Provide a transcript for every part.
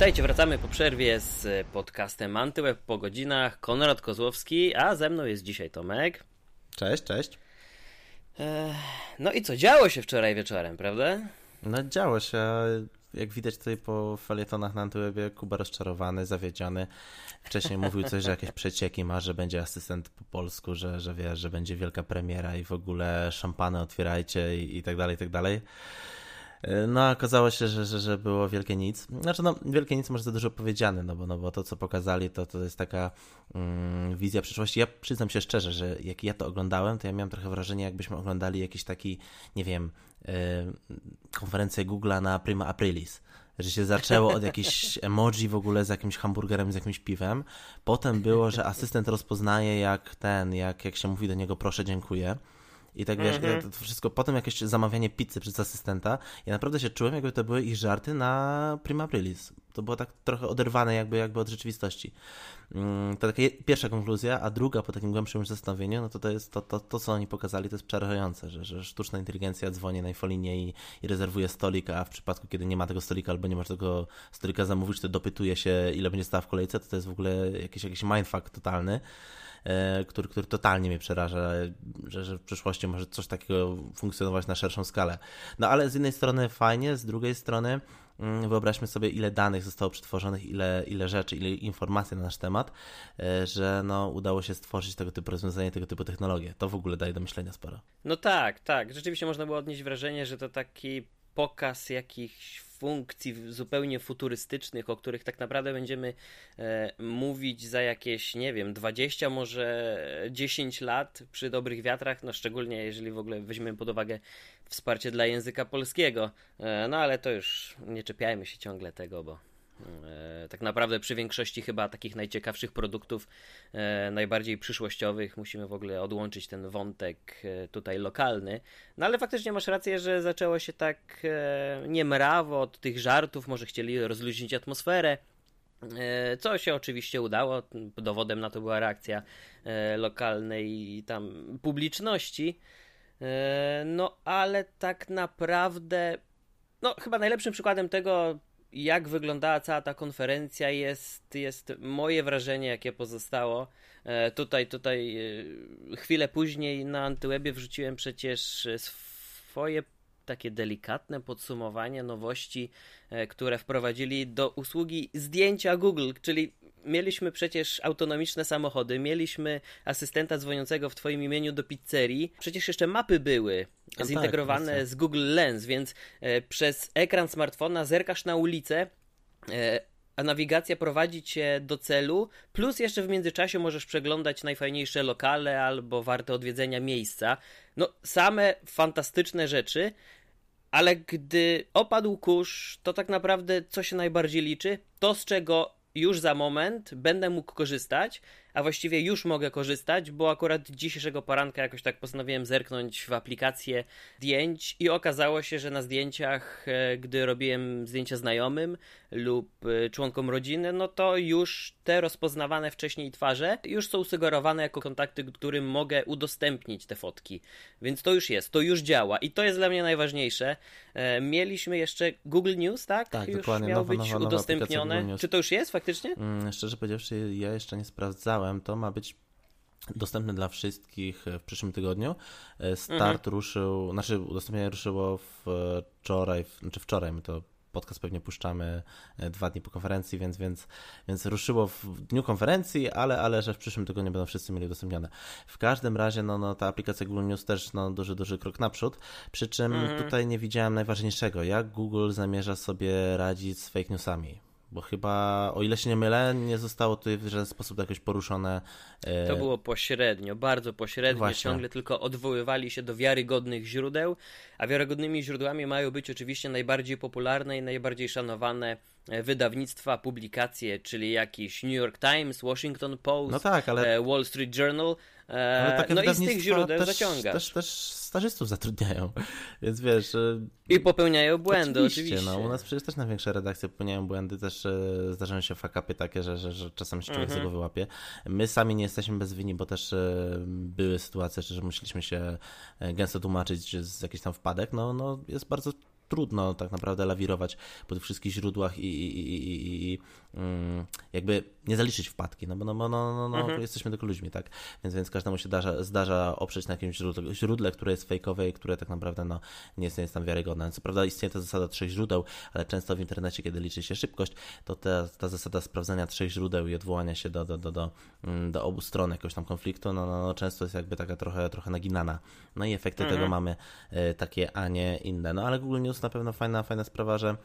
Witajcie, wracamy po przerwie z podcastem Antyweb po godzinach. Konrad Kozłowski, a ze mną jest dzisiaj Tomek. Cześć, cześć. No i co, działo się wczoraj wieczorem, prawda? No działo się, jak widać tutaj po felietonach na Antywebie, Kuba rozczarowany, zawiedziony. Wcześniej mówił coś, że jakieś przecieki ma, że będzie asystent po polsku, że, że wiesz, że będzie wielka premiera i w ogóle szampany otwierajcie i, i tak dalej, i tak dalej. No, okazało się, że, że, że było wielkie nic. Znaczy, no, wielkie nic może za dużo powiedziane, no bo, no bo to, co pokazali, to, to jest taka mm, wizja przyszłości. Ja przyznam się szczerze, że jak ja to oglądałem, to ja miałem trochę wrażenie, jakbyśmy oglądali jakiś taki, nie wiem, yy, konferencję Google'a na Prima Aprilis że się zaczęło od jakichś emoji w ogóle z jakimś hamburgerem, z jakimś piwem. Potem było, że asystent rozpoznaje jak ten, jak, jak się mówi do niego proszę, dziękuję. I tak wiesz, mm -hmm. to wszystko, potem jakieś zamawianie pizzy przez asystenta. Ja naprawdę się czułem, jakby to były ich żarty na Prima Aprilis. To było tak trochę oderwane jakby, jakby od rzeczywistości. Mm, to taka pierwsza konkluzja, a druga po takim głębszym zastanowieniu, no to to jest to, to, to co oni pokazali, to jest przerażające, że, że sztuczna inteligencja dzwoni na infolinie i, i rezerwuje stolik, a w przypadku, kiedy nie ma tego stolika albo nie masz tego stolika zamówić, to dopytuje się, ile będzie stała w kolejce, to to jest w ogóle jakiś, jakiś mindfuck totalny. E, który, który totalnie mnie przeraża, że, że w przyszłości może coś takiego funkcjonować na szerszą skalę. No ale z jednej strony fajnie, z drugiej strony mm, wyobraźmy sobie, ile danych zostało przetworzonych, ile, ile rzeczy, ile informacji na nasz temat, e, że no, udało się stworzyć tego typu rozwiązanie, tego typu technologie. To w ogóle daje do myślenia sporo. No tak, tak. Rzeczywiście można było odnieść wrażenie, że to taki pokaz jakichś funkcji zupełnie futurystycznych, o których tak naprawdę będziemy e, mówić za jakieś, nie wiem, 20, może 10 lat przy dobrych wiatrach, no szczególnie jeżeli w ogóle weźmiemy pod uwagę wsparcie dla języka polskiego. E, no ale to już nie czepiajmy się ciągle tego, bo tak naprawdę przy większości chyba takich najciekawszych produktów, e, najbardziej przyszłościowych, musimy w ogóle odłączyć ten wątek e, tutaj lokalny. No ale faktycznie masz rację, że zaczęło się tak niemrawo od tych żartów, może chcieli rozluźnić atmosferę. Co się oczywiście udało, dowodem na to była reakcja lokalnej tam publiczności. No ale tak naprawdę, no chyba najlepszym przykładem tego, jak wyglądała cała ta konferencja jest, jest moje wrażenie, jakie pozostało. E, tutaj, tutaj e, chwilę później na Antywebie wrzuciłem przecież swoje takie delikatne podsumowanie nowości, e, które wprowadzili do usługi zdjęcia Google, czyli mieliśmy przecież autonomiczne samochody, mieliśmy asystenta dzwoniącego w Twoim imieniu do pizzerii, przecież jeszcze mapy były tak, zintegrowane tak, z Google Lens, więc e, przez ekran smartfona zerkasz na ulicę. E, a nawigacja prowadzi cię do celu, plus jeszcze w międzyczasie możesz przeglądać najfajniejsze lokale albo warte odwiedzenia miejsca. No, same fantastyczne rzeczy, ale gdy opadł kurz, to tak naprawdę co się najbardziej liczy? To, z czego już za moment będę mógł korzystać, a właściwie już mogę korzystać, bo akurat dzisiejszego poranka jakoś tak postanowiłem zerknąć w aplikację zdjęć i okazało się, że na zdjęciach, e, gdy robiłem zdjęcia znajomym lub e, członkom rodziny, no to już te rozpoznawane wcześniej twarze już są sugerowane jako kontakty, którym mogę udostępnić te fotki. Więc to już jest, to już działa i to jest dla mnie najważniejsze. E, mieliśmy jeszcze Google News, tak? Tak, już dokładnie. miał nowa, być nowa, udostępnione. Czy to już jest faktycznie? Mm, szczerze powiedziawszy, ja jeszcze nie sprawdzałem to ma być dostępny dla wszystkich w przyszłym tygodniu. E, start mhm. ruszył, znaczy udostępnienie ruszyło wczoraj, znaczy wczoraj, my to podcast pewnie puszczamy e, dwa dni po konferencji, więc, więc, więc ruszyło w dniu konferencji, ale, ale że w przyszłym tygodniu będą wszyscy mieli udostępnione. W każdym razie no, no, ta aplikacja Google News też no, duży, duży krok naprzód, przy czym mhm. tutaj nie widziałem najważniejszego, jak Google zamierza sobie radzić z fake newsami bo chyba, o ile się nie mylę, nie zostało tutaj w żaden sposób jakoś poruszone. E, to było pośrednio, bardzo pośrednio, Właśnie. ciągle tylko odwoływali się do wiarygodnych źródeł, a wiarygodnymi źródłami mają być oczywiście najbardziej popularne i najbardziej szanowane e, wydawnictwa, publikacje, czyli jakiś New York Times, Washington Post, no tak, ale... E, Wall Street Journal, no i z tych źródeł też, zaciągasz. Też, też stażystów zatrudniają, więc wiesz... I popełniają błędy, oczywiście. oczywiście. No, u nas przecież też największe redakcje popełniają błędy, też zdarzają się fakapy takie, że, że, że czasem się człowiek mhm. z tego wyłapie. My sami nie jesteśmy bez wini, bo też były sytuacje, że musieliśmy się e, gęsto tłumaczyć z jakiś tam wpadek, no, no jest bardzo trudno tak naprawdę lawirować po tych wszystkich źródłach i, i, i, i jakby nie zaliczyć wpadki, no bo no, no, no, no mhm. jesteśmy tylko ludźmi, tak? Więc, więc każdemu się zdarza, zdarza oprzeć na jakimś źródle, źródle, które jest fejkowe i które tak naprawdę no, nie jest, nie jest tam wiarygodne. Co prawda istnieje ta zasada trzech źródeł, ale często w internecie, kiedy liczy się szybkość, to ta, ta zasada sprawdzania trzech źródeł i odwołania się do, do, do, do, mm, do obu stron jakiegoś tam konfliktu, no, no, no często jest jakby taka trochę, trochę naginana. No i efekty mhm. tego mamy y, takie, a nie inne. No ale Google News na pewno fajna, fajna sprawa, że mm,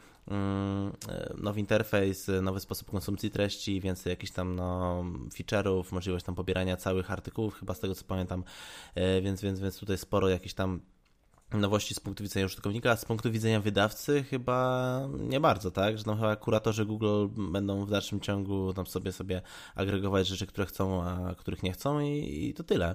nowy interfejs, nowy sposób konsumpcji treści, więcej jakichś tam no, feature'ów, możliwość tam pobierania całych artykułów, chyba z tego co pamiętam, e, więc, więc, więc tutaj sporo jakichś tam nowości z punktu widzenia użytkownika, a z punktu widzenia wydawcy chyba nie bardzo, tak? Że no chyba kuratorzy Google będą w dalszym ciągu tam sobie sobie agregować rzeczy, które chcą, a których nie chcą i, i to tyle.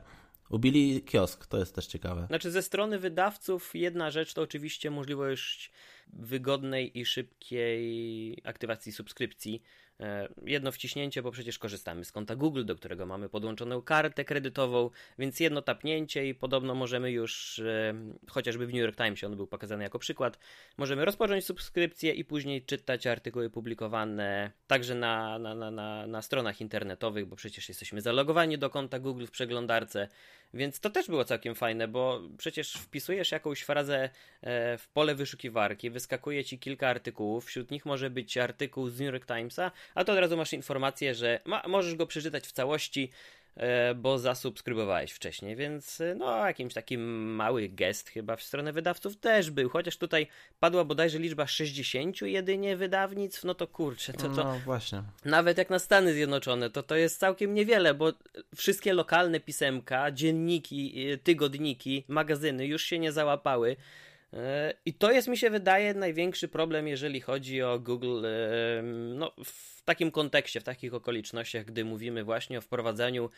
Ubili kiosk, to jest też ciekawe. Znaczy ze strony wydawców jedna rzecz to oczywiście możliwość wygodnej i szybkiej aktywacji subskrypcji. E, jedno wciśnięcie, bo przecież korzystamy z konta Google, do którego mamy podłączoną kartę kredytową, więc jedno tapnięcie i podobno możemy już, e, chociażby w New York Timesie on był pokazany jako przykład, możemy rozpocząć subskrypcję i później czytać artykuły publikowane także na, na, na, na, na stronach internetowych, bo przecież jesteśmy zalogowani do konta Google w przeglądarce, więc to też było całkiem fajne, bo przecież wpisujesz jakąś frazę e, w pole wyszukiwarki, wyskakuje ci kilka artykułów, wśród nich może być artykuł z New York Timesa, a to od razu masz informację, że ma, możesz go przeczytać w całości, bo zasubskrybowałeś wcześniej, więc e, no jakimś taki mały gest chyba w stronę wydawców też był, chociaż tutaj padła bodajże liczba 60 jedynie wydawnictw, no to kurczę, to, to no właśnie. nawet jak na Stany Zjednoczone, to to jest całkiem niewiele, bo wszystkie lokalne pisemka, dzienniki, e, tygodniki, magazyny już się nie załapały, i to jest, mi się wydaje, największy problem, jeżeli chodzi o Google no, w takim kontekście, w takich okolicznościach, gdy mówimy właśnie o wprowadzaniu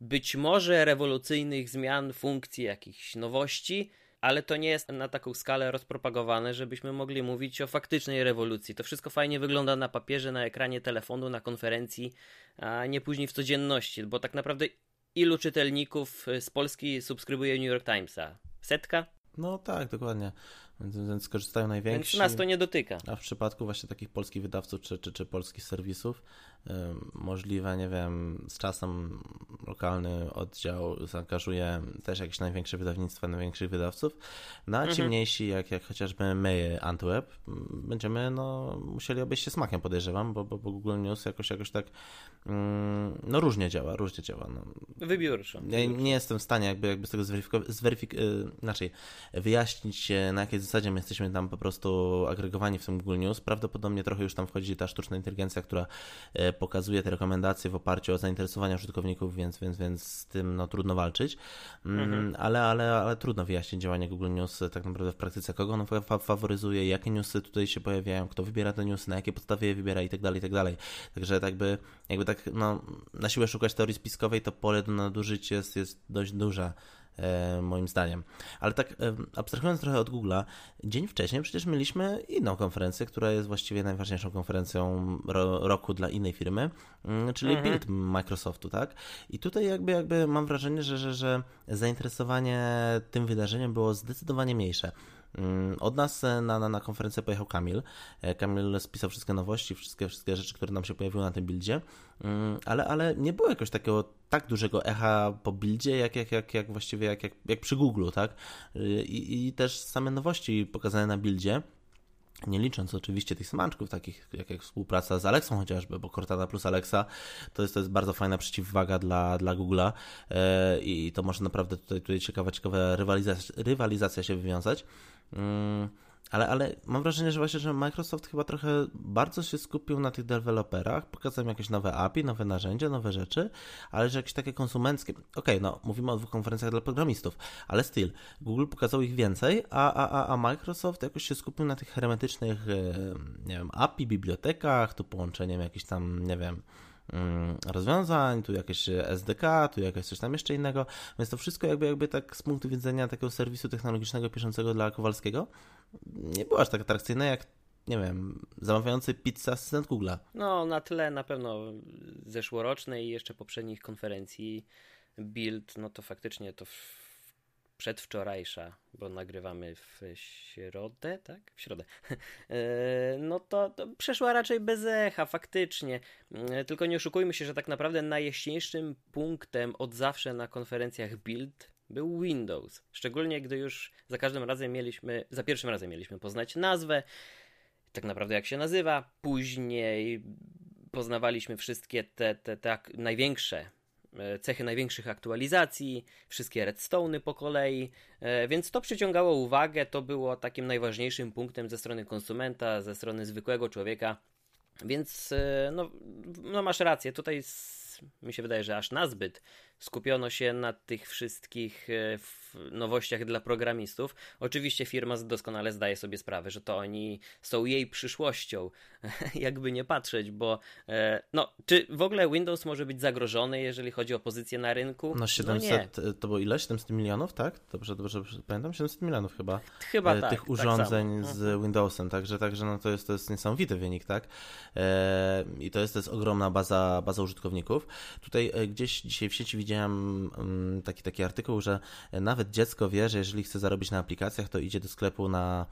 być może rewolucyjnych zmian, funkcji, jakichś nowości, ale to nie jest na taką skalę rozpropagowane, żebyśmy mogli mówić o faktycznej rewolucji. To wszystko fajnie wygląda na papierze, na ekranie telefonu, na konferencji, a nie później w codzienności, bo tak naprawdę ilu czytelników z Polski subskrybuje New York Timesa? Setka? No tak, dokładnie. Więc, więc skorzystają najwięksi. Więc nas to nie dotyka. A w przypadku właśnie takich polskich wydawców czy, czy, czy polskich serwisów, możliwe, nie wiem, z czasem lokalny oddział zaangażuje też jakieś największe wydawnictwa, największych wydawców, no a ci mhm. mniejsi, jak, jak chociażby my, Antweb, będziemy no, musieli obejść się smakiem, podejrzewam, bo, bo, bo Google News jakoś, jakoś tak mm, no różnie działa, różnie działa. No. Wybiórczo. Ja nie jestem w stanie jakby, jakby z tego zweryfikować, zweryfik y, inaczej, wyjaśnić, na jakiej zasadzie my jesteśmy tam po prostu agregowani w tym Google News. Prawdopodobnie trochę już tam wchodzi ta sztuczna inteligencja, która e, pokazuje te rekomendacje w oparciu o zainteresowania użytkowników, więc, więc, więc z tym no, trudno walczyć, mm, mhm. ale, ale, ale trudno wyjaśnić działanie Google News tak naprawdę w praktyce, kogo on faworyzuje, jakie newsy tutaj się pojawiają, kto wybiera te newsy, na jakie podstawie je wybiera i tak dalej, i tak dalej. Także tak jakby, jakby tak no, na siłę szukać teorii spiskowej, to pole do nadużyć jest, jest dość duże. E, moim zdaniem. Ale tak e, abstrahując trochę od Google'a, dzień wcześniej przecież mieliśmy inną konferencję, która jest właściwie najważniejszą konferencją ro roku dla innej firmy, mm, czyli mhm. Build Microsoftu, tak? I tutaj jakby, jakby mam wrażenie, że, że, że zainteresowanie tym wydarzeniem było zdecydowanie mniejsze. Mm, od nas e, na, na, na konferencję pojechał Kamil. E, Kamil spisał wszystkie nowości, wszystkie, wszystkie rzeczy, które nam się pojawiły na tym buildzie, mm, ale, ale nie było jakiegoś takiego tak dużego echa po buildzie, jak, jak, jak, jak właściwie jak, jak, jak przy Google, tak? I, I też same nowości pokazane na buildzie nie licząc oczywiście tych smaczków, takich jak, jak współpraca z Alexą chociażby, bo Cortana plus Alexa to jest, to jest bardzo fajna przeciwwaga dla, dla Google'a e, i to może naprawdę tutaj, tutaj ciekawa, ciekawa rywalizacja, rywalizacja się wywiązać. Mm, ale, ale mam wrażenie, że właśnie, że Microsoft chyba trochę bardzo się skupił na tych deweloperach, pokazał jakieś nowe API, nowe narzędzia, nowe rzeczy, ale że jakieś takie konsumenckie, okej, okay, no mówimy o dwóch konferencjach dla programistów, ale still, Google pokazał ich więcej, a, a, a Microsoft jakoś się skupił na tych hermetycznych, nie wiem, API, bibliotekach, tu połączeniem jakichś tam, nie wiem, rozwiązań, tu jakieś SDK, tu jakieś coś tam jeszcze innego, więc to wszystko jakby, jakby tak z punktu widzenia takiego serwisu technologicznego piszącego dla Kowalskiego nie było aż tak atrakcyjne jak nie wiem, zamawiający pizzę asystent Google'a. No, na tle na pewno zeszłorocznej i jeszcze poprzednich konferencji Build, no to faktycznie to przedwczorajsza, bo nagrywamy w środę, tak? W środę. E, no to, to, przeszła raczej bez echa, faktycznie. E, tylko nie oszukujmy się, że tak naprawdę najjaśniejszym punktem od zawsze na konferencjach Build był Windows. Szczególnie gdy już za każdym razem mieliśmy, za pierwszym razem mieliśmy poznać nazwę, tak naprawdę jak się nazywa, później poznawaliśmy wszystkie te, te, te największe cechy największych aktualizacji, wszystkie redstone'y po kolei, e, więc to przyciągało uwagę, to było takim najważniejszym punktem ze strony konsumenta, ze strony zwykłego człowieka, więc e, no, no masz rację, tutaj mi się wydaje, że aż nazbyt skupiono się na tych wszystkich e, nowościach dla programistów. Oczywiście firma doskonale zdaje sobie sprawę, że to oni są jej przyszłością, jakby nie patrzeć, bo e, no, czy w ogóle Windows może być zagrożony, jeżeli chodzi o pozycję na rynku? No 700, no to było ile? 700 milionów, tak? Dobrze, dobrze pamiętam? 700 milionów chyba. Chyba e, tak. Tych tak urządzeń tak z Windowsem, także, także no to, jest, to jest niesamowity wynik, tak? I to jest, to jest ogromna baza, baza użytkowników. Tutaj gdzieś dzisiaj w sieci widziałem widziałem mm, taki, taki artykuł, że nawet dziecko wie, że jeżeli chce zarobić na aplikacjach, to idzie do sklepu na,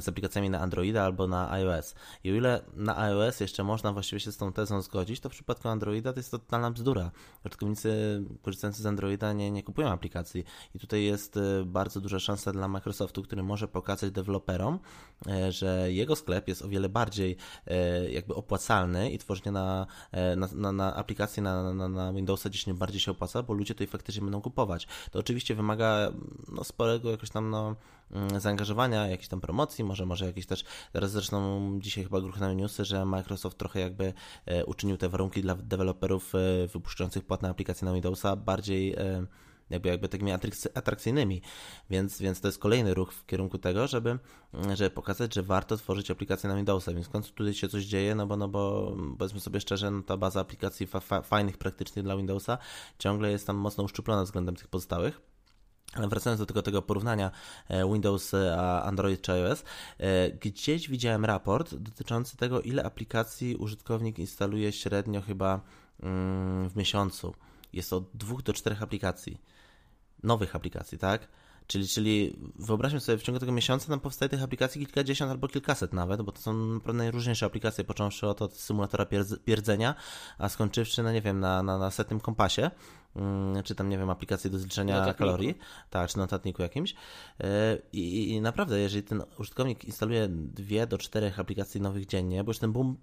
z aplikacjami na Androida albo na iOS. I o ile na iOS jeszcze można właściwie się z tą tezą zgodzić, to w przypadku Androida to jest totalna bzdura. Użytkownicy korzystający z Androida nie, nie kupują aplikacji. I tutaj jest y, bardzo duża szansa dla Microsoftu, który może pokazać deweloperom, y, że jego sklep jest o wiele bardziej y, jakby opłacalny i tworzenie na, na, na, na aplikacje na, na, na Windowsa gdzieś nie bardziej się opłaca, bo ludzie tutaj faktycznie będą kupować. To oczywiście wymaga no, sporego jakoś tam no, mm, zaangażowania, jakiejś tam promocji, może, może jakieś też, teraz zresztą dzisiaj chyba gruchnały newsy, że Microsoft trochę jakby e, uczynił te warunki dla deweloperów e, wypuszczających płatne aplikacje na Windowsa bardziej e, jakby, jakby takimi atrakcyjnymi. Więc, więc to jest kolejny ruch w kierunku tego, żeby, żeby pokazać, że warto tworzyć aplikacje na Windowsa. Więc w końcu tutaj się coś dzieje, no bo, no bo powiedzmy sobie szczerze, no ta baza aplikacji fa fa fajnych praktycznie dla Windowsa ciągle jest tam mocno uszczuplona względem tych pozostałych. Ale wracając do tego, tego porównania e, Windows a Android czy iOS, e, gdzieś widziałem raport dotyczący tego, ile aplikacji użytkownik instaluje średnio chyba mm, w miesiącu. Jest od dwóch do czterech aplikacji nowych aplikacji, tak? Czyli, czyli wyobraźmy sobie, w ciągu tego miesiąca nam powstaje tych aplikacji kilkadziesiąt albo kilkaset nawet, bo to są naprawdę najróżniejsze aplikacje, począwszy od, od symulatora pierdzenia, a skończywszy, no nie wiem, na, na, na setnym kompasie, hmm, czy tam, nie wiem, aplikacje do zliczenia notatniku. kalorii, tak, czy notatniku jakimś. E, I, I naprawdę, jeżeli ten użytkownik instaluje dwie do czterech aplikacji nowych dziennie, bo już ten boom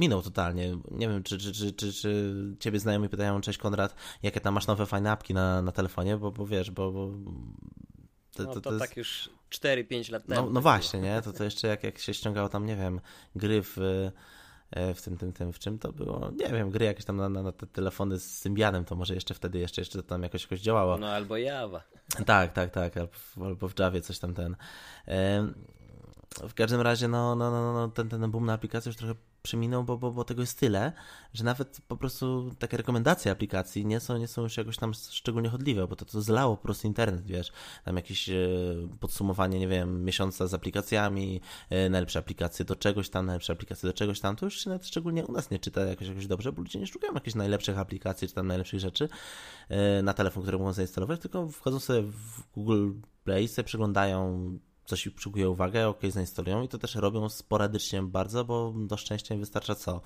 minął totalnie. Nie wiem, czy, czy, czy, czy, czy ciebie znajomi pytają, cześć Konrad, jakie tam masz nowe fajne apki na, na telefonie, bo, bo wiesz, bo... bo to, no to, to, jest... tak już 4-5 lat temu. No, no właśnie, nie? To, to jeszcze jak, jak się ściągało tam, nie wiem, gry w, e, w tym, tym, tym, w czym to było? Nie wiem, gry jakieś tam na, na, na te telefony z Symbianem, to może jeszcze wtedy jeszcze, jeszcze to tam jakoś, jakoś działało. No albo Java. Tak, tak, tak, albo, albo w Javie coś tam ten. W każdym razie, no, no, no, no ten, ten boom na aplikację już trochę przeminął, bo, bo, bo tego jest tyle, że nawet po prostu takie rekomendacje aplikacji nie są, nie są już jakoś tam szczególnie chodliwe, bo to, to zlało po prostu internet, wiesz, tam jakieś e, podsumowanie, nie wiem, miesiąca z aplikacjami, e, najlepsze aplikacje do czegoś tam, najlepsze aplikacje do czegoś tam, to już się nawet szczególnie u nas nie czyta jakoś, jakoś dobrze, bo ludzie nie szukają jakichś najlepszych aplikacji, czy tam najlepszych rzeczy e, na telefon, które mogą zainstalować, tylko wchodzą sobie w Google Play, sobie przeglądają coś ich przykuje uwagę, ok, zainstalują i to też robią sporadycznie bardzo, bo do szczęścia im wystarcza co?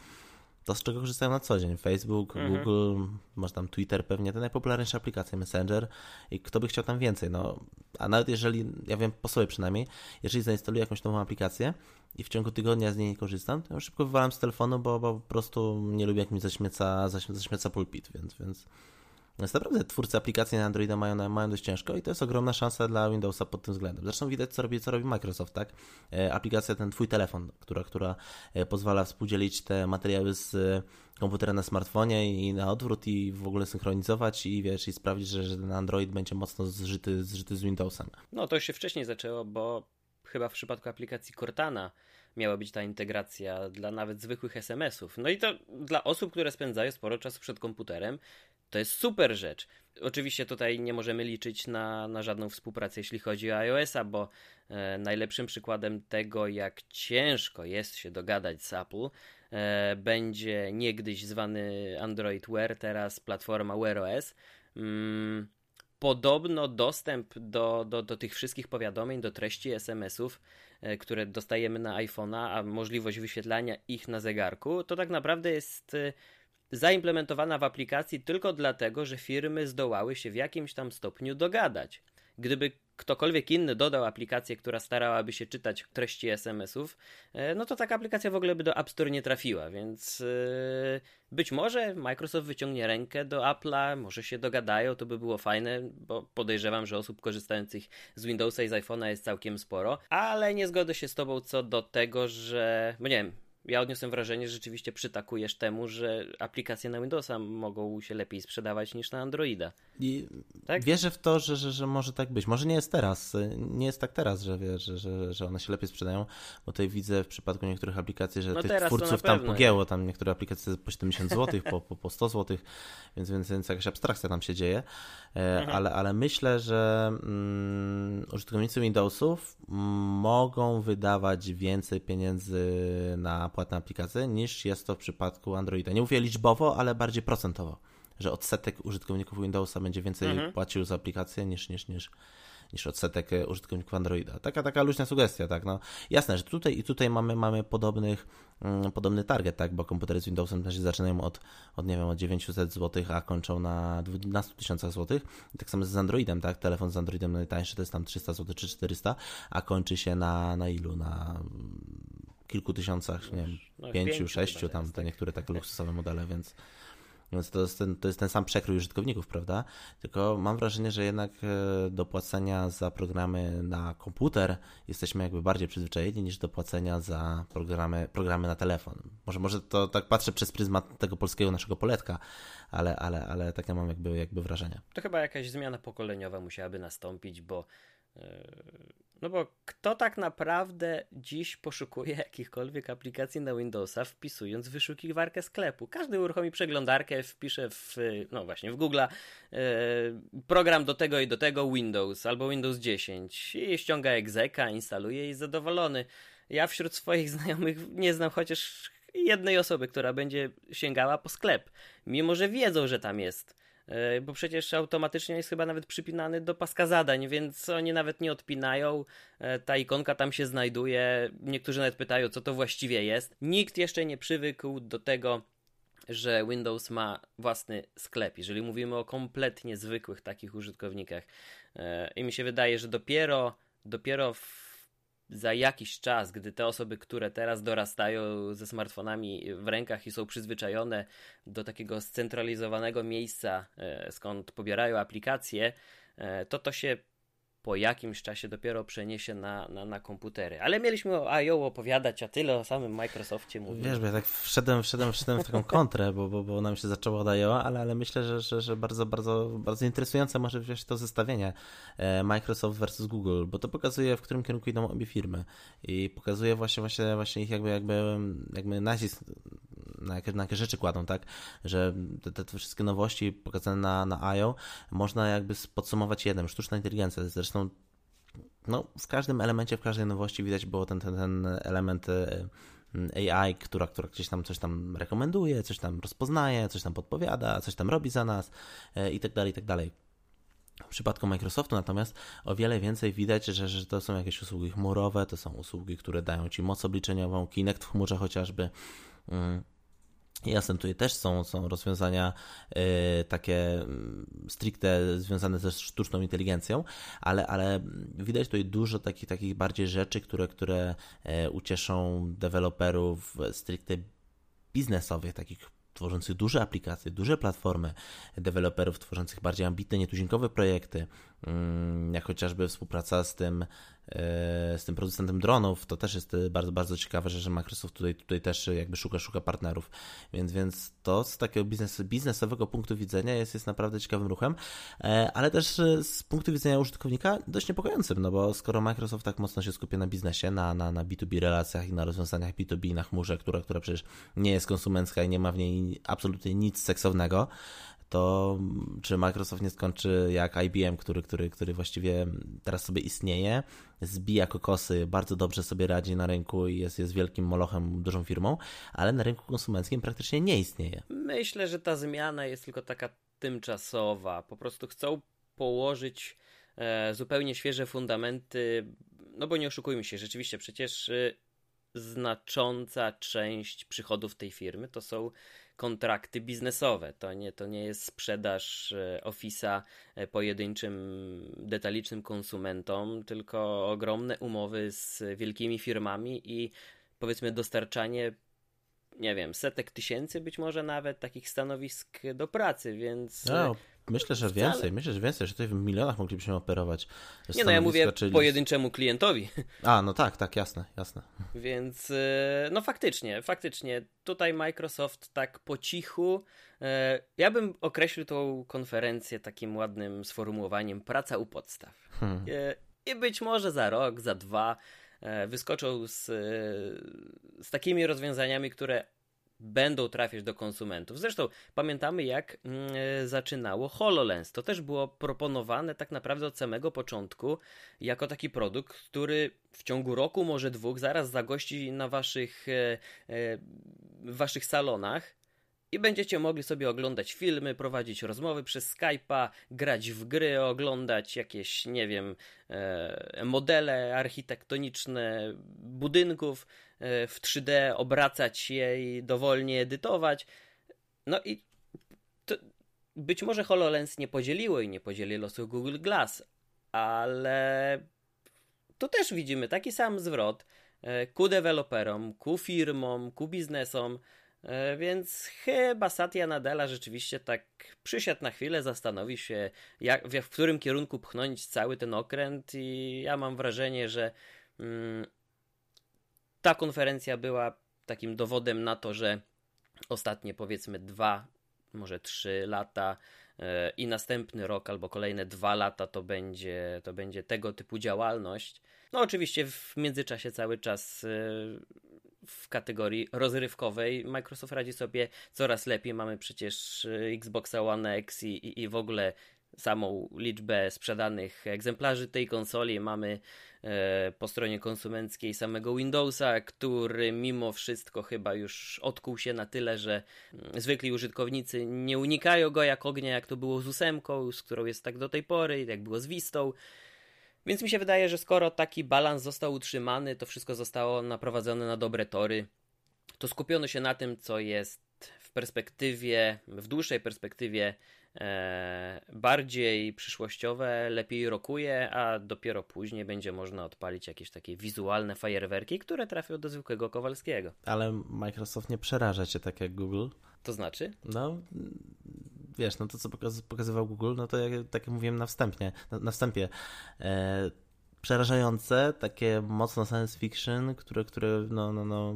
To, z czego korzystają na co dzień. Facebook, mhm. Google, może tam Twitter pewnie, te najpopularniejsze aplikacje, Messenger i kto by chciał tam więcej. No, a nawet jeżeli, ja wiem po sobie przynajmniej, jeżeli zainstaluję jakąś nową aplikację i w ciągu tygodnia z niej nie korzystam, to ją szybko wywalam z telefonu, bo, bo po prostu nie lubię jak mi zaśmieca, zaśmieca pulpit, więc, więc więc naprawdę twórcy aplikacji na Androida mają, mają dość ciężko i to jest ogromna szansa dla Windowsa pod tym względem. Zresztą widać, co robi, co robi Microsoft, tak? E, aplikacja ten Twój telefon, która, która e, pozwala współdzielić te materiały z e, komputera na smartfonie i na odwrót i w ogóle synchronizować i wiesz, i sprawdzić, że, że ten Android będzie mocno zżyty, zżyty z Windowsem. No to już się wcześniej zaczęło, bo chyba w przypadku aplikacji Cortana miała być ta integracja dla nawet zwykłych SMS-ów. No i to dla osób, które spędzają sporo czasu przed komputerem, to jest super rzecz. Oczywiście tutaj nie możemy liczyć na, na żadną współpracę, jeśli chodzi o iOS-a, bo e, najlepszym przykładem tego, jak ciężko jest się dogadać z Apple, e, będzie niegdyś zwany Android Wear, teraz platforma Wear OS. Mm, podobno dostęp do, do, do tych wszystkich powiadomień, do treści SMS-ów, e, które dostajemy na iPhone'a, a możliwość wyświetlania ich na zegarku, to tak naprawdę jest e, zaimplementowana w aplikacji tylko dlatego, że firmy zdołały się w jakimś tam stopniu dogadać. Gdyby ktokolwiek inny dodał aplikację, która starałaby się czytać treści SMS-ów, e, no to taka aplikacja w ogóle by do App Store nie trafiła, więc e, być może Microsoft wyciągnie rękę do Apple'a, może się dogadają, to by było fajne, bo podejrzewam, że osób korzystających z Windowsa i z iPhone'a jest całkiem sporo, ale nie zgodzę się z tobą co do tego, że, bo nie wiem, ja odniosłem wrażenie, że rzeczywiście przytakujesz temu, że aplikacje na Windowsa mogą się lepiej sprzedawać niż na Androida. I tak? wierzę w to, że, że, że może tak być. Może nie jest teraz, nie jest tak teraz, że, wiesz, że, że, że one się lepiej sprzedają, bo tutaj widzę w przypadku niektórych aplikacji, że no tych twórców tam pogięło, tam niektóre aplikacje po 70 zł, po, po, po 100 zł, więc, więc, więc jakaś abstrakcja tam się dzieje, e, mhm. ale, ale myślę, że mm, użytkownicy Windowsów mogą wydawać więcej pieniędzy na płatne aplikacje niż jest to w przypadku Androida. Nie mówię liczbowo, ale bardziej procentowo że odsetek użytkowników Windowsa będzie więcej mhm. płacił za aplikację niż, niż, niż, niż odsetek e, użytkowników Androida. Taka, taka luźna sugestia, tak, no. Jasne, że tutaj i tutaj mamy, mamy podobnych, mm, podobny target, tak, bo komputery z Windowsem też zaczynają od, od, nie wiem, od 900 zł, a kończą na 12 tysiącach złotych. I tak samo z Androidem, tak, telefon z Androidem najtańszy to jest tam 300 zł czy 400, a kończy się na, na ilu? Na kilku tysiącach, nie wiem, no, pięciu, sześciu, tam te tak. niektóre takie luksusowe modele, więc więc to jest, ten, to jest ten sam przekrój użytkowników, prawda? Tylko mam wrażenie, że jednak e, do płacenia za programy na komputer jesteśmy jakby bardziej przyzwyczajeni niż do płacenia za programy, programy na telefon. Może, może to tak patrzę przez pryzmat tego polskiego naszego poletka, ale, ale, ale takie mam jakby, jakby wrażenie. To chyba jakaś zmiana pokoleniowa musiałaby nastąpić, bo no bo kto tak naprawdę dziś poszukuje jakichkolwiek aplikacji na Windowsa, wpisując wyszukiwarkę sklepu? Każdy uruchomi przeglądarkę, wpisze w, no właśnie, w Google e, program do tego i do tego Windows albo Windows 10 i ściąga egzeka, instaluje i jest zadowolony. Ja wśród swoich znajomych nie znam chociaż jednej osoby, która będzie sięgała po sklep, mimo że wiedzą, że tam jest E, bo przecież automatycznie jest chyba nawet przypinany do paska zadań, więc oni nawet nie odpinają. E, ta ikonka tam się znajduje. Niektórzy nawet pytają, co to właściwie jest. Nikt jeszcze nie przywykł do tego, że Windows ma własny sklep, jeżeli mówimy o kompletnie zwykłych takich użytkownikach. E, I mi się wydaje, że dopiero, dopiero w za jakiś czas, gdy te osoby, które teraz dorastają ze smartfonami w rękach i są przyzwyczajone do takiego scentralizowanego miejsca, e, skąd pobierają aplikacje, e, to to się po jakimś czasie dopiero przeniesie na, na, na komputery. Ale mieliśmy o I.O. opowiadać, a tyle o samym Microsoftie mówić. Wiesz, bo ja tak wszedłem, wszedłem, wszedłem w taką kontrę, bo, bo, bo nam się zaczęło od I.O., ale, ale myślę, że, że, że bardzo, bardzo, bardzo interesujące może być to zestawienie e, Microsoft versus Google, bo to pokazuje, w którym kierunku idą obie firmy i pokazuje właśnie, właśnie, właśnie ich jakby, jakby, jakby nacisk na jakie, na jakie rzeczy kładą, tak? Że te, te wszystkie nowości pokazane na, na IO można jakby podsumować jednym, sztuczna inteligencja. Zresztą no, w każdym elemencie, w każdej nowości widać było ten, ten, ten element y, AI, która, która gdzieś tam coś tam rekomenduje, coś tam rozpoznaje, coś tam podpowiada, coś tam robi za nas y, i tak dalej, i tak dalej. W przypadku Microsoftu natomiast o wiele więcej widać, że, że to są jakieś usługi chmurowe, to są usługi, które dają Ci moc obliczeniową, Kinect w chmurze chociażby. Jasne, tutaj też są, są rozwiązania y, takie mm, stricte związane ze sztuczną inteligencją, ale, ale widać tutaj dużo takich, takich bardziej rzeczy, które, które y, ucieszą deweloperów stricte biznesowych, takich tworzących duże aplikacje, duże platformy, deweloperów tworzących bardziej ambitne, nietuzinkowe projekty, jak chociażby współpraca z tym E, z tym producentem dronów, to też jest e, bardzo, bardzo ciekawe, że, że Microsoft tutaj, tutaj też jakby szuka, szuka partnerów, więc, więc to z takiego biznes, biznesowego punktu widzenia jest, jest naprawdę ciekawym ruchem, e, ale też z punktu widzenia użytkownika dość niepokojącym, no bo skoro Microsoft tak mocno się skupia na biznesie, na, na, na B2B relacjach i na rozwiązaniach B2B na chmurze, która, która przecież nie jest konsumencka i nie ma w niej absolutnie nic seksownego, to czy Microsoft nie skończy jak IBM, który, który, który właściwie teraz sobie istnieje, zbija kokosy, bardzo dobrze sobie radzi na rynku i jest, jest wielkim molochem, dużą firmą, ale na rynku konsumenckim praktycznie nie istnieje. Myślę, że ta zmiana jest tylko taka tymczasowa. Po prostu chcą położyć e, zupełnie świeże fundamenty, no bo nie oszukujmy się, rzeczywiście przecież e, znacząca część przychodów tej firmy to są kontrakty biznesowe. To nie, to nie jest sprzedaż e, Office'a e, pojedynczym, detalicznym konsumentom, tylko ogromne umowy z wielkimi firmami i powiedzmy dostarczanie nie wiem, setek tysięcy być może nawet takich stanowisk do pracy, więc... No, myślę, że wcale... więcej, myślę, że więcej, że tutaj w milionach moglibyśmy operować. Nie no, ja mówię czyli... pojedynczemu klientowi. A, no tak, tak, jasne, jasne. Więc e, no faktycznie, faktycznie, tutaj Microsoft tak po cichu, e, ja bym określił tą konferencję takim ładnym sformułowaniem praca u podstaw. Hmm. I być może za rok, za dwa E, wyskoczą z, e, z takimi rozwiązaniami, które będą trafiać do konsumentów. Zresztą pamiętamy, jak e, zaczynało HoloLens. To też było proponowane tak naprawdę od samego początku jako taki produkt, który w ciągu roku, może dwóch, zaraz zagości na waszych, w waszych salonach i będziecie mogli sobie oglądać filmy, prowadzić rozmowy przez Skype'a, grać w gry, oglądać jakieś, nie wiem, e, modele architektoniczne budynków e, w 3D, obracać je i dowolnie edytować. No i to, być może HoloLens nie podzieliło i nie podzieli losu Google Glass, ale tu też widzimy taki sam zwrot e, ku deweloperom, ku firmom, ku biznesom, więc chyba Satya Nadella rzeczywiście tak przysiadł na chwilę, zastanowi się, jak, w, którym kierunku pchnąć cały ten okręt, i ja mam wrażenie, że mm, ta konferencja była takim dowodem na to, że ostatnie powiedzmy dwa, może trzy lata e, i następny rok albo kolejne dwa lata to będzie, to będzie tego typu działalność. No oczywiście w międzyczasie cały czas e, w kategorii rozrywkowej Microsoft radzi sobie coraz lepiej. Mamy przecież y, Xboxa One X i, i, i w ogóle samą liczbę sprzedanych egzemplarzy tej konsoli. Mamy e, po stronie konsumenckiej samego Windowsa, który mimo wszystko chyba już odkuł się na tyle, że mm, zwykli użytkownicy nie unikają go jak ognia, jak to było z ósemką, z którą jest tak do tej pory, jak było z Wistą. Więc mi się wydaje, że skoro taki balans został utrzymany, to wszystko zostało naprowadzone na dobre tory, to skupiono się na tym, co jest w perspektywie, w dłuższej perspektywie e, bardziej przyszłościowe, lepiej rokuje, a dopiero później będzie można odpalić jakieś takie wizualne fajerwerki, które trafią do zwykłego Kowalskiego. Ale Microsoft nie przeraża cię tak jak Google. To znaczy? No, wiesz, no to co pokazywał Google, no to jak, tak jak mówiłem na wstępie, na, na wstępie, e, przerażające, takie mocno science fiction, które, które no, no, no,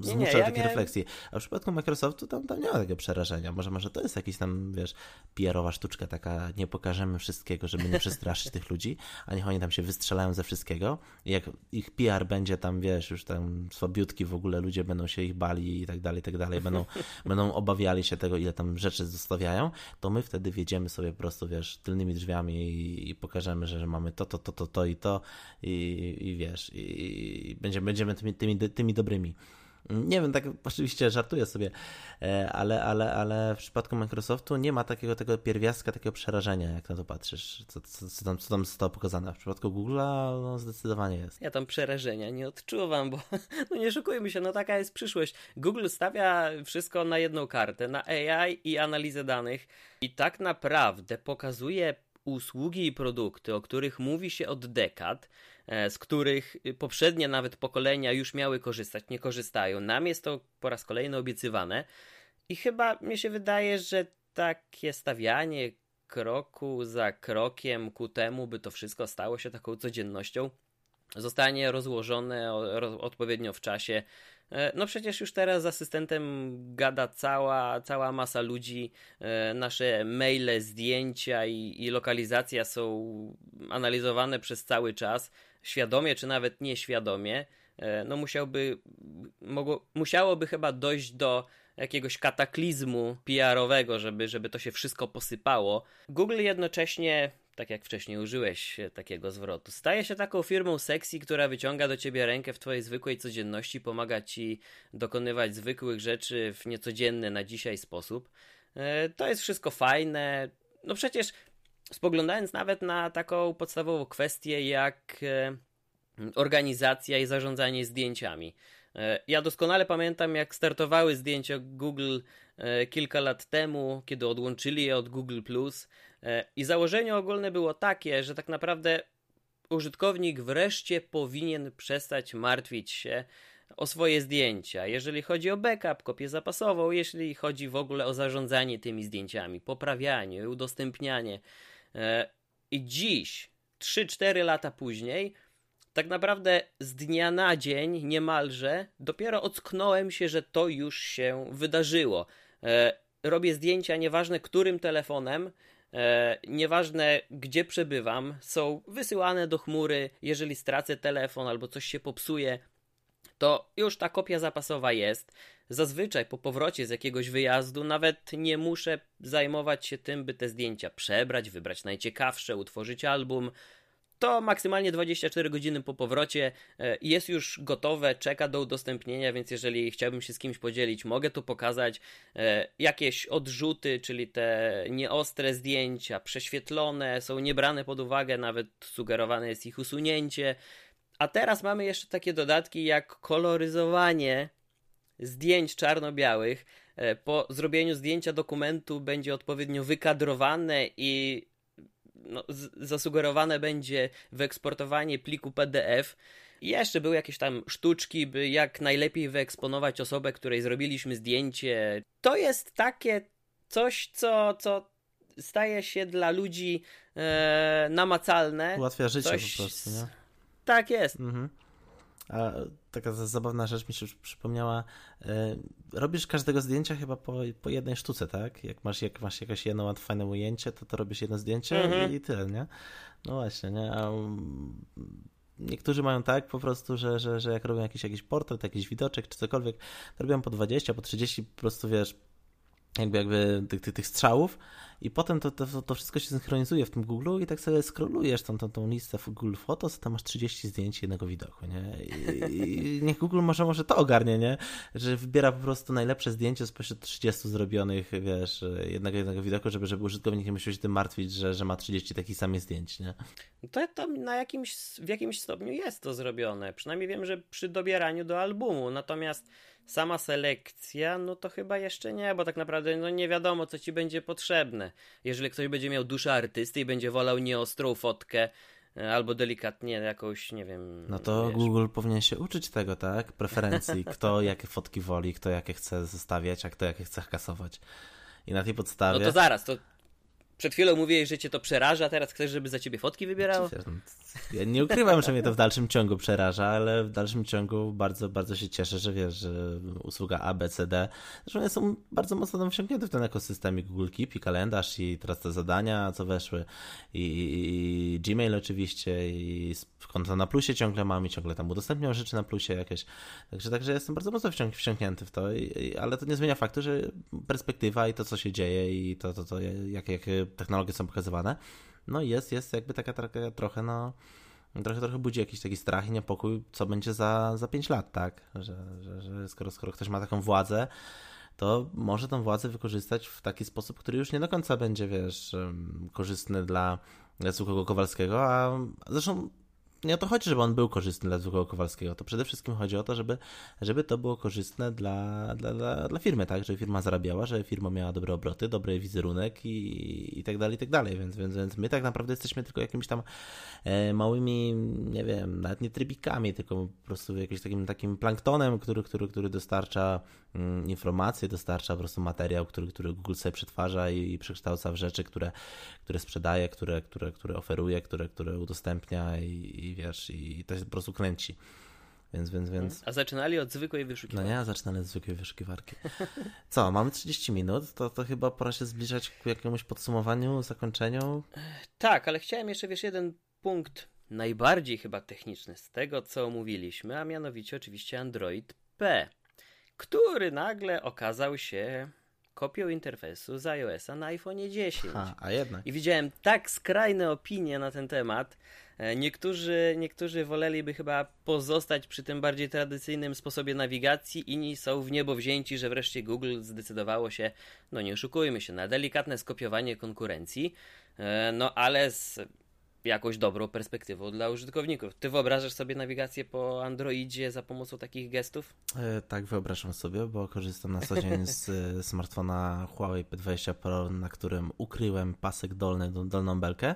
zmusza ja takie miałem... refleksje. A w przypadku Microsoftu tam, tam nie ma takiego przerażenia. Może, może to jest jakiś tam, wiesz, PR-owa sztuczka taka, nie pokażemy wszystkiego, żeby nie przestraszyć tych ludzi, a niech oni tam się wystrzelają ze wszystkiego. I jak ich PR będzie tam, wiesz, już tam słabiutki w ogóle, ludzie będą się ich bali i tak dalej, i tak dalej, będą, będą obawiali się tego, ile tam rzeczy zostawiają, to my wtedy wjedziemy sobie po prostu, wiesz, tylnymi drzwiami i, i pokażemy, że, że mamy to, to, to, to, to i to, i, i wiesz, i, i będziemy, będziemy tymi, tymi, tymi dobrymi. Nie wiem, tak oczywiście żartuję sobie, e, ale, ale, ale w przypadku Microsoftu nie ma takiego tego pierwiastka, takiego przerażenia, jak na to patrzysz, co, co, co, tam, co tam zostało pokazane. W przypadku Google'a no, zdecydowanie jest. Ja tam przerażenia nie odczuwam, bo no nie szukujmy się, no taka jest przyszłość. Google stawia wszystko na jedną kartę, na AI i analizę danych i tak naprawdę pokazuje usługi i produkty, o których mówi się od dekad, e, z których poprzednie nawet pokolenia już miały korzystać, nie korzystają. Nam jest to po raz kolejny obiecywane i chyba mi się wydaje, że takie stawianie kroku za krokiem ku temu, by to wszystko stało się taką codziennością, zostanie rozłożone odpowiednio w czasie no przecież już teraz z asystentem gada cała, cała masa ludzi. E, nasze maile, zdjęcia i, i lokalizacja są analizowane przez cały czas, świadomie czy nawet nieświadomie. E, no musiałby, mogło, musiałoby chyba dojść do jakiegoś kataklizmu PR-owego, żeby, żeby to się wszystko posypało. Google jednocześnie tak jak wcześniej użyłeś takiego zwrotu. Staje się taką firmą sexy, która wyciąga do ciebie rękę w twojej zwykłej codzienności, pomaga ci dokonywać zwykłych rzeczy w niecodzienny na dzisiaj sposób. E, to jest wszystko fajne. No przecież spoglądając nawet na taką podstawową kwestię jak e, organizacja i zarządzanie zdjęciami. E, ja doskonale pamiętam, jak startowały zdjęcia Google e, kilka lat temu, kiedy odłączyli je od Google i założenie ogólne było takie, że tak naprawdę użytkownik wreszcie powinien przestać martwić się o swoje zdjęcia, jeżeli chodzi o backup, kopię zapasową, jeśli chodzi w ogóle o zarządzanie tymi zdjęciami, poprawianie, udostępnianie. E, I dziś, 3-4 lata później, tak naprawdę z dnia na dzień niemalże dopiero ocknąłem się, że to już się wydarzyło. E, robię zdjęcia, nieważne którym telefonem, E, nieważne gdzie przebywam, są wysyłane do chmury. Jeżeli stracę telefon albo coś się popsuje, to już ta kopia zapasowa jest. Zazwyczaj po powrocie z jakiegoś wyjazdu nawet nie muszę zajmować się tym, by te zdjęcia przebrać, wybrać najciekawsze, utworzyć album to maksymalnie 24 godziny po powrocie e, jest już gotowe, czeka do udostępnienia, więc jeżeli chciałbym się z kimś podzielić, mogę tu pokazać e, jakieś odrzuty, czyli te nieostre zdjęcia, prześwietlone, są niebrane pod uwagę, nawet sugerowane jest ich usunięcie. A teraz mamy jeszcze takie dodatki jak koloryzowanie zdjęć czarno-białych. E, po zrobieniu zdjęcia dokumentu będzie odpowiednio wykadrowane i no, zasugerowane będzie wyeksportowanie pliku PDF. I jeszcze były jakieś tam sztuczki, by jak najlepiej wyeksponować osobę, której zrobiliśmy zdjęcie. To jest takie coś, co, co staje się dla ludzi e, namacalne. Ułatwia życie coś... po prostu, nie? Tak jest. Mhm. A taka zabawna rzecz mi się przypomniała. E, robisz każdego zdjęcia chyba po, po jednej sztuce, tak? Jak masz, jak masz jakieś jedno fajne ujęcie, to to robisz jedno zdjęcie mhm. i tyle, nie? No właśnie, nie? A mm, niektórzy mają tak po prostu, że, że, że jak robią jakiś, jakiś portret, jakiś widoczek czy cokolwiek, to robią po 20, po 30, po prostu wiesz, jakby, jakby tych, tych, tych strzałów i potem to, to, to wszystko się synchronizuje w tym Google i tak sobie scrollujesz tą, tą, tą listę w Google Photos, tam masz 30 zdjęć jednego widoku, nie? I, i niech Google może, może to ogarnie, nie? Że wybiera po prostu najlepsze zdjęcie spośród 30 zrobionych, wiesz, jednego, jednego widoku, żeby, żeby użytkownik nie musiał się tym martwić, że, że ma 30 takich samych zdjęć, nie? To tam na jakimś, w jakimś stopniu jest to zrobione. Przynajmniej wiem, że przy dobieraniu do albumu. Natomiast sama selekcja, no to chyba jeszcze nie, bo tak naprawdę no nie wiadomo, co ci będzie potrzebne. Jeżeli ktoś będzie miał duszę artysty i będzie wolał nieostrą fotkę, e, albo delikatnie jakąś, nie wiem. No to wiesz. Google powinien się uczyć tego, tak? Preferencji, kto jakie fotki woli, kto jakie chce zostawiać, a kto jakie chce kasować. I na tej podstawie. No to zaraz, to przed chwilą mówiłeś, że cię to przeraża, teraz chcesz, żeby za ciebie fotki wybierało? Ja nie ukrywam, że mnie to w dalszym ciągu przeraża, ale w dalszym ciągu bardzo, bardzo się cieszę, że wiesz, że usługa ABCD, że one są bardzo mocno tam wsiąknięte w ten ekosystem i Google Keep, i kalendarz, i teraz te zadania, co weszły, i, i, i Gmail oczywiście, i konto na plusie ciągle mam i ciągle tam udostępniam rzeczy na plusie jakieś. Także, także jestem bardzo mocno wsiąknięty w to, i, ale to nie zmienia faktu, że perspektywa i to, co się dzieje, i to, to, to jakie, jakie technologie są pokazywane, no jest, jest jakby taka, taka trochę, no trochę, trochę budzi jakiś taki strach i niepokój, co będzie za, za 5 lat, tak? Że, że, że skoro, skoro ktoś ma taką władzę, to może tą władzę wykorzystać w taki sposób, który już nie do końca będzie, wiesz, korzystny dla, zwykłego Kowalskiego, a zresztą nie o to chodzi, żeby on był korzystny dla zwykłego Kowalskiego. To przede wszystkim chodzi o to, żeby, żeby to było korzystne dla, dla, dla, dla firmy, tak? Żeby firma zarabiała, żeby firma miała dobre obroty, dobry wizerunek i, i tak dalej, i tak dalej. Więc, więc, więc my tak naprawdę jesteśmy tylko jakimiś tam e, małymi, nie wiem, nawet nie trybikami, tylko po prostu jakimś takim, takim planktonem, który, który, który dostarcza informacje, dostarcza po prostu materiał, który, który Google sobie przetwarza i, i przekształca w rzeczy, które, które sprzedaje, które, które, które oferuje, które, które udostępnia i i wiesz, i to się po prostu kręci. Więc, więc, więc... A zaczynali od zwykłej wyszukiwarki. No nie, zaczynali od zwykłej wyszukiwarki. Co, mamy 30 minut, to, to chyba pora się zbliżać ku jakiemuś podsumowaniu, zakończeniu. Tak, ale chciałem jeszcze, wiesz, jeden punkt najbardziej chyba techniczny z tego, co omówiliśmy, a mianowicie oczywiście Android P, który nagle okazał się kopią interfejsu z iOS-a na iPhone 10. Ha, a jednak. I widziałem tak skrajne opinie na ten temat, E, niektórzy, niektórzy woleliby chyba pozostać przy tym bardziej tradycyjnym sposobie nawigacji, inni są w niebo wzięci, że wreszcie Google zdecydowało się, no nie oszukujmy się, na delikatne skopiowanie konkurencji. no ale z jakąś dobrą perspektywą dla użytkowników. Ty wyobrażasz sobie nawigację po Androidzie za pomocą takich gestów? E, tak, wyobrażam sobie, bo korzystam na co dzień z e, smartfona Huawei P20 Pro, na którym ukryłem pasek dolny, dolną belkę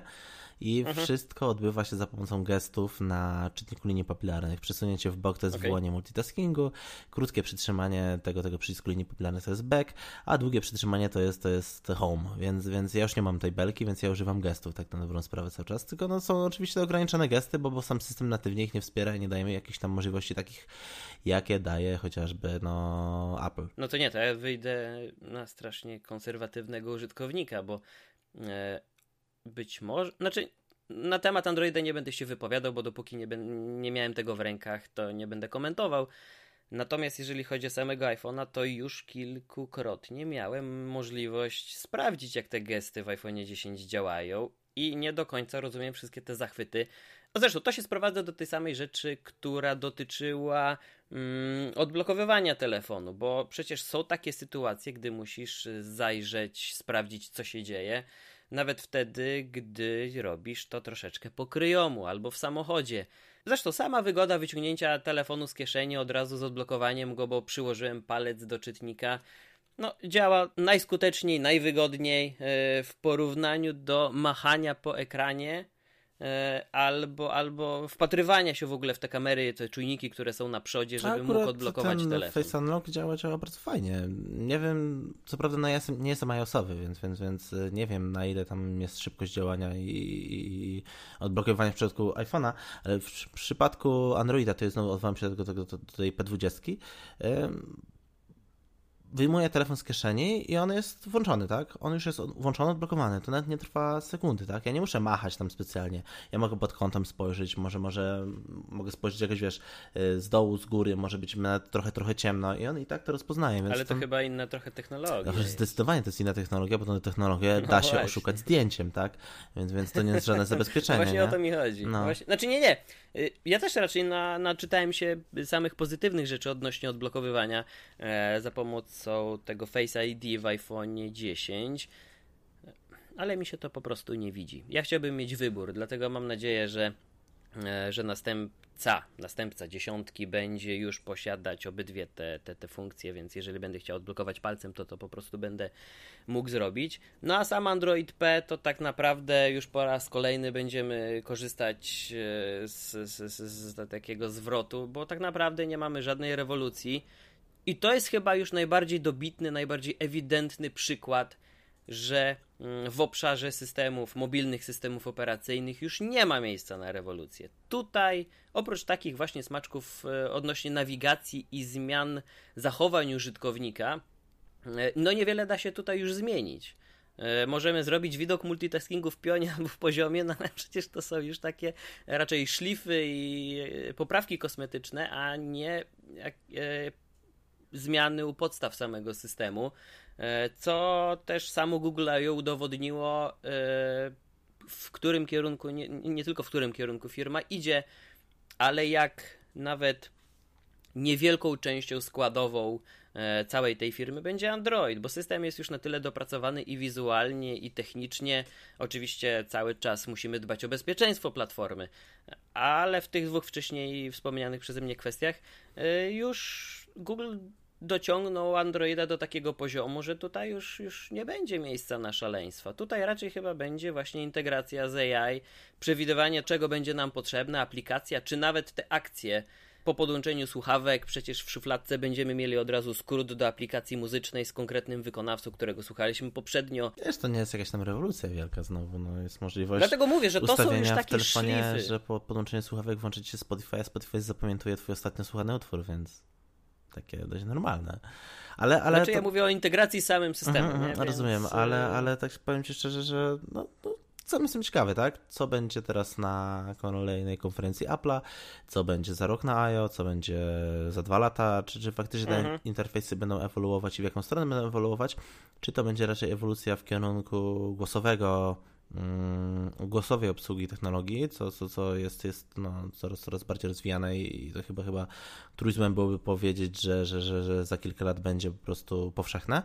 i mhm. wszystko odbywa się za pomocą gestów na czytniku linii papilarnych. Przesunięcie w bok to jest okay. wywołanie multitaskingu, krótkie przytrzymanie tego, tego przycisku linii papilarnych to jest back, a długie przytrzymanie to jest, to jest home, więc, więc ja już nie mam tej belki, więc ja używam gestów tak na dobrą sprawę cały czas, tylko no, są oczywiście ograniczone gesty, bo, bo sam system natywnie ich nie wspiera i nie daje mi jakichś tam możliwości takich, jakie daje chociażby no Apple. No to nie, to ja wyjdę na strasznie konserwatywnego użytkownika, bo e, być może, znaczy na temat Androida nie będę się wypowiadał, bo dopóki nie, nie miałem tego w rękach, to nie będę komentował. Natomiast jeżeli chodzi o samego iPhone'a, to już kilkukrotnie miałem możliwość sprawdzić, jak te gesty w iPhone 10 działają i nie do końca rozumiem wszystkie te zachwyty. Zresztą to się sprowadza do tej samej rzeczy, która dotyczyła mm, odblokowywania telefonu, bo przecież są takie sytuacje, gdy musisz zajrzeć, sprawdzić, co się dzieje nawet wtedy, gdy robisz to troszeczkę po kryjomu albo w samochodzie. Zresztą sama wygoda wyciągnięcia telefonu z kieszeni od razu z odblokowaniem go, bo przyłożyłem palec do czytnika, no, działa najskuteczniej, najwygodniej yy, w porównaniu do machania po ekranie E, albo, albo wpatrywania się w ogóle w te kamery, te czujniki, które są na przodzie, żeby mógł odblokować ten telefon. Face Unlock działa, działa bardzo fajnie. Nie wiem, co prawda no ja jestem, nie jestem iOSowy, więc, więc, więc e, nie wiem na ile tam jest szybkość działania i, i odblokowywania w przypadku iPhone'a, ale w, w, przypadku Androida, to jest znowu odwołam się do, tego, do, do tej P20, wyjmuję telefon z kieszeni i on jest włączony, tak? On już jest włączony, odblokowany. To nawet nie trwa sekundy, tak? Ja nie muszę machać tam specjalnie. Ja mogę pod kątem spojrzeć, może, może mogę spojrzeć jakoś, wiesz, y, z dołu, z góry, może być trochę, trochę ciemno i on i tak to rozpoznaje. Ale to tam... chyba inna trochę technologia. No, zdecydowanie to jest inna technologia, bo tę technologię no da się właśnie. oszukać zdjęciem, tak? Więc, więc to nie jest żadne zabezpieczenie. właśnie nie? o to mi chodzi. No. Właśnie... Znaczy nie, nie. Y, ja też raczej na, naczytałem się samych pozytywnych rzeczy odnośnie odblokowywania e, za pomocą tego Face ID w iPhone 10, ale mi się to po prostu nie widzi. Ja chciałbym mieć wybór, dlatego mam nadzieję, że, e, że następca, następca dziesiątki będzie już posiadać obydwie te, te, te funkcje, więc jeżeli będę chciał odblokować palcem, to to po prostu będę mógł zrobić. No a sam Android P to tak naprawdę już po raz kolejny będziemy korzystać e, z, z, z, z takiego zwrotu, bo tak naprawdę nie mamy żadnej rewolucji. I to jest chyba już najbardziej dobitny, najbardziej ewidentny przykład, że mm, w obszarze systemów, mobilnych systemów operacyjnych już nie ma miejsca na rewolucję. Tutaj, oprócz takich właśnie smaczków e, odnośnie nawigacji i zmian zachowań użytkownika, E, no niewiele da się tutaj już zmienić. E, możemy zrobić widok multitaskingu w pionie albo w poziomie, no ale przecież to są już takie raczej szlify i poprawki kosmetyczne, a nie zmiany u podstaw samego systemu. Co też samo Google I.O. udowodniło, w którym kierunku, nie, nie tylko w którym kierunku firma idzie, ale jak nawet niewielką częścią składową E, całej tej firmy będzie Android, bo system jest już na tyle dopracowany i wizualnie, i technicznie. Oczywiście cały czas musimy dbać o bezpieczeństwo platformy, ale w tych dwóch wcześniej wspomnianych przeze mnie kwestiach e, już Google dociągnął Androida do takiego poziomu, że tutaj już, już nie będzie miejsca na szaleństwa. Tutaj raczej chyba będzie właśnie integracja z AI, przewidywanie czego będzie nam potrzebna, aplikacja, czy nawet te akcje po podłączeniu słuchawek przecież w szufladce będziemy mieli od razu skrót do aplikacji muzycznej z konkretnym wykonawcą, którego słuchaliśmy poprzednio. Wiesz, to nie jest jakaś tam rewolucja wielka znowu, no jest możliwość Dlatego mówię, że to są już takie w telefonie, szlify. że po podłączeniu słuchawek włączyć się Spotify, a Spotify zapamiętuje twój ostatnio słuchany utwór, więc takie dość normalne. Ale, ale znaczy to... ja mówię o integracji z samym systemem. Mm, mm, rozumiem, więc... ale, ale tak powiem Ci szczerze, że no, no sam jestem ciekawy, tak? Co będzie teraz na kolejnej konferencji Apple'a, co będzie za rok na I.O., co będzie za dwa lata, czy, czy faktycznie mhm. te interfejsy będą ewoluować i w jaką stronę będą ewoluować, czy to będzie raczej ewolucja w kierunku głosowego głosowej obsługi technologii, co, co, co jest, jest no, coraz, coraz bardziej rozwijane i to chyba chyba truizmem byłoby powiedzieć, że, że, że, że za kilka lat będzie po prostu powszechne.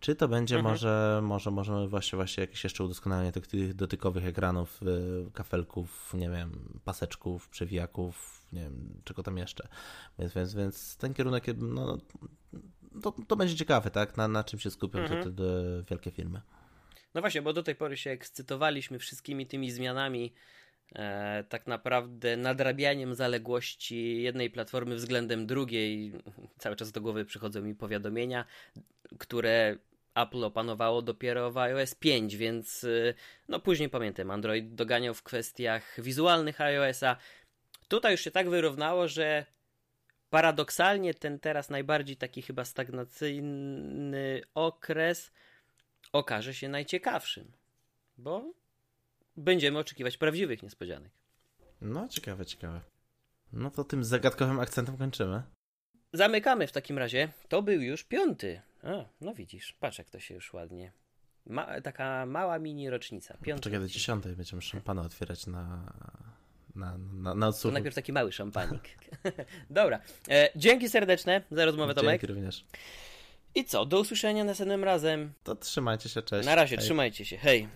Czy to będzie mhm. może, może, może właśnie, właśnie jakieś jeszcze udoskonalenie tych, tych dotykowych ekranów, y, kafelków, nie wiem, paseczków, przewijaków, nie wiem, czego tam jeszcze. Więc, więc, więc ten kierunek, no, to, to będzie ciekawe, tak? Na, na czym się skupią mhm. te, te wielkie firmy. No właśnie, bo do tej pory się ekscytowaliśmy wszystkimi tymi zmianami, e, tak naprawdę nadrabianiem zaległości jednej platformy względem drugiej. Cały czas do głowy przychodzą mi powiadomienia, które Apple opanowało dopiero w iOS 5, więc e, no później pamiętam, Android doganiał w kwestiach wizualnych iOS-a. Tutaj już się tak wyrównało, że paradoksalnie ten teraz najbardziej taki chyba stagnacyjny okres okaże się najciekawszym, bo będziemy oczekiwać prawdziwych niespodzianek. No, ciekawe, ciekawe. No to tym zagadkowym akcentem kończymy. Zamykamy w takim razie. To był już piąty. A, no widzisz, patrz jak to się już ładnie. Ma, taka mała mini rocznica. Piąty. Czekaj do dziesiątej będziemy szampana otwierać na, na, na, na To najpierw taki mały szampanik. Dobra. E, dzięki serdeczne za rozmowę, Tomek. Dzięki również. I co, do usłyszenia następnym razem. To trzymajcie się, cześć. Na razie, Hej. trzymajcie się. Hej.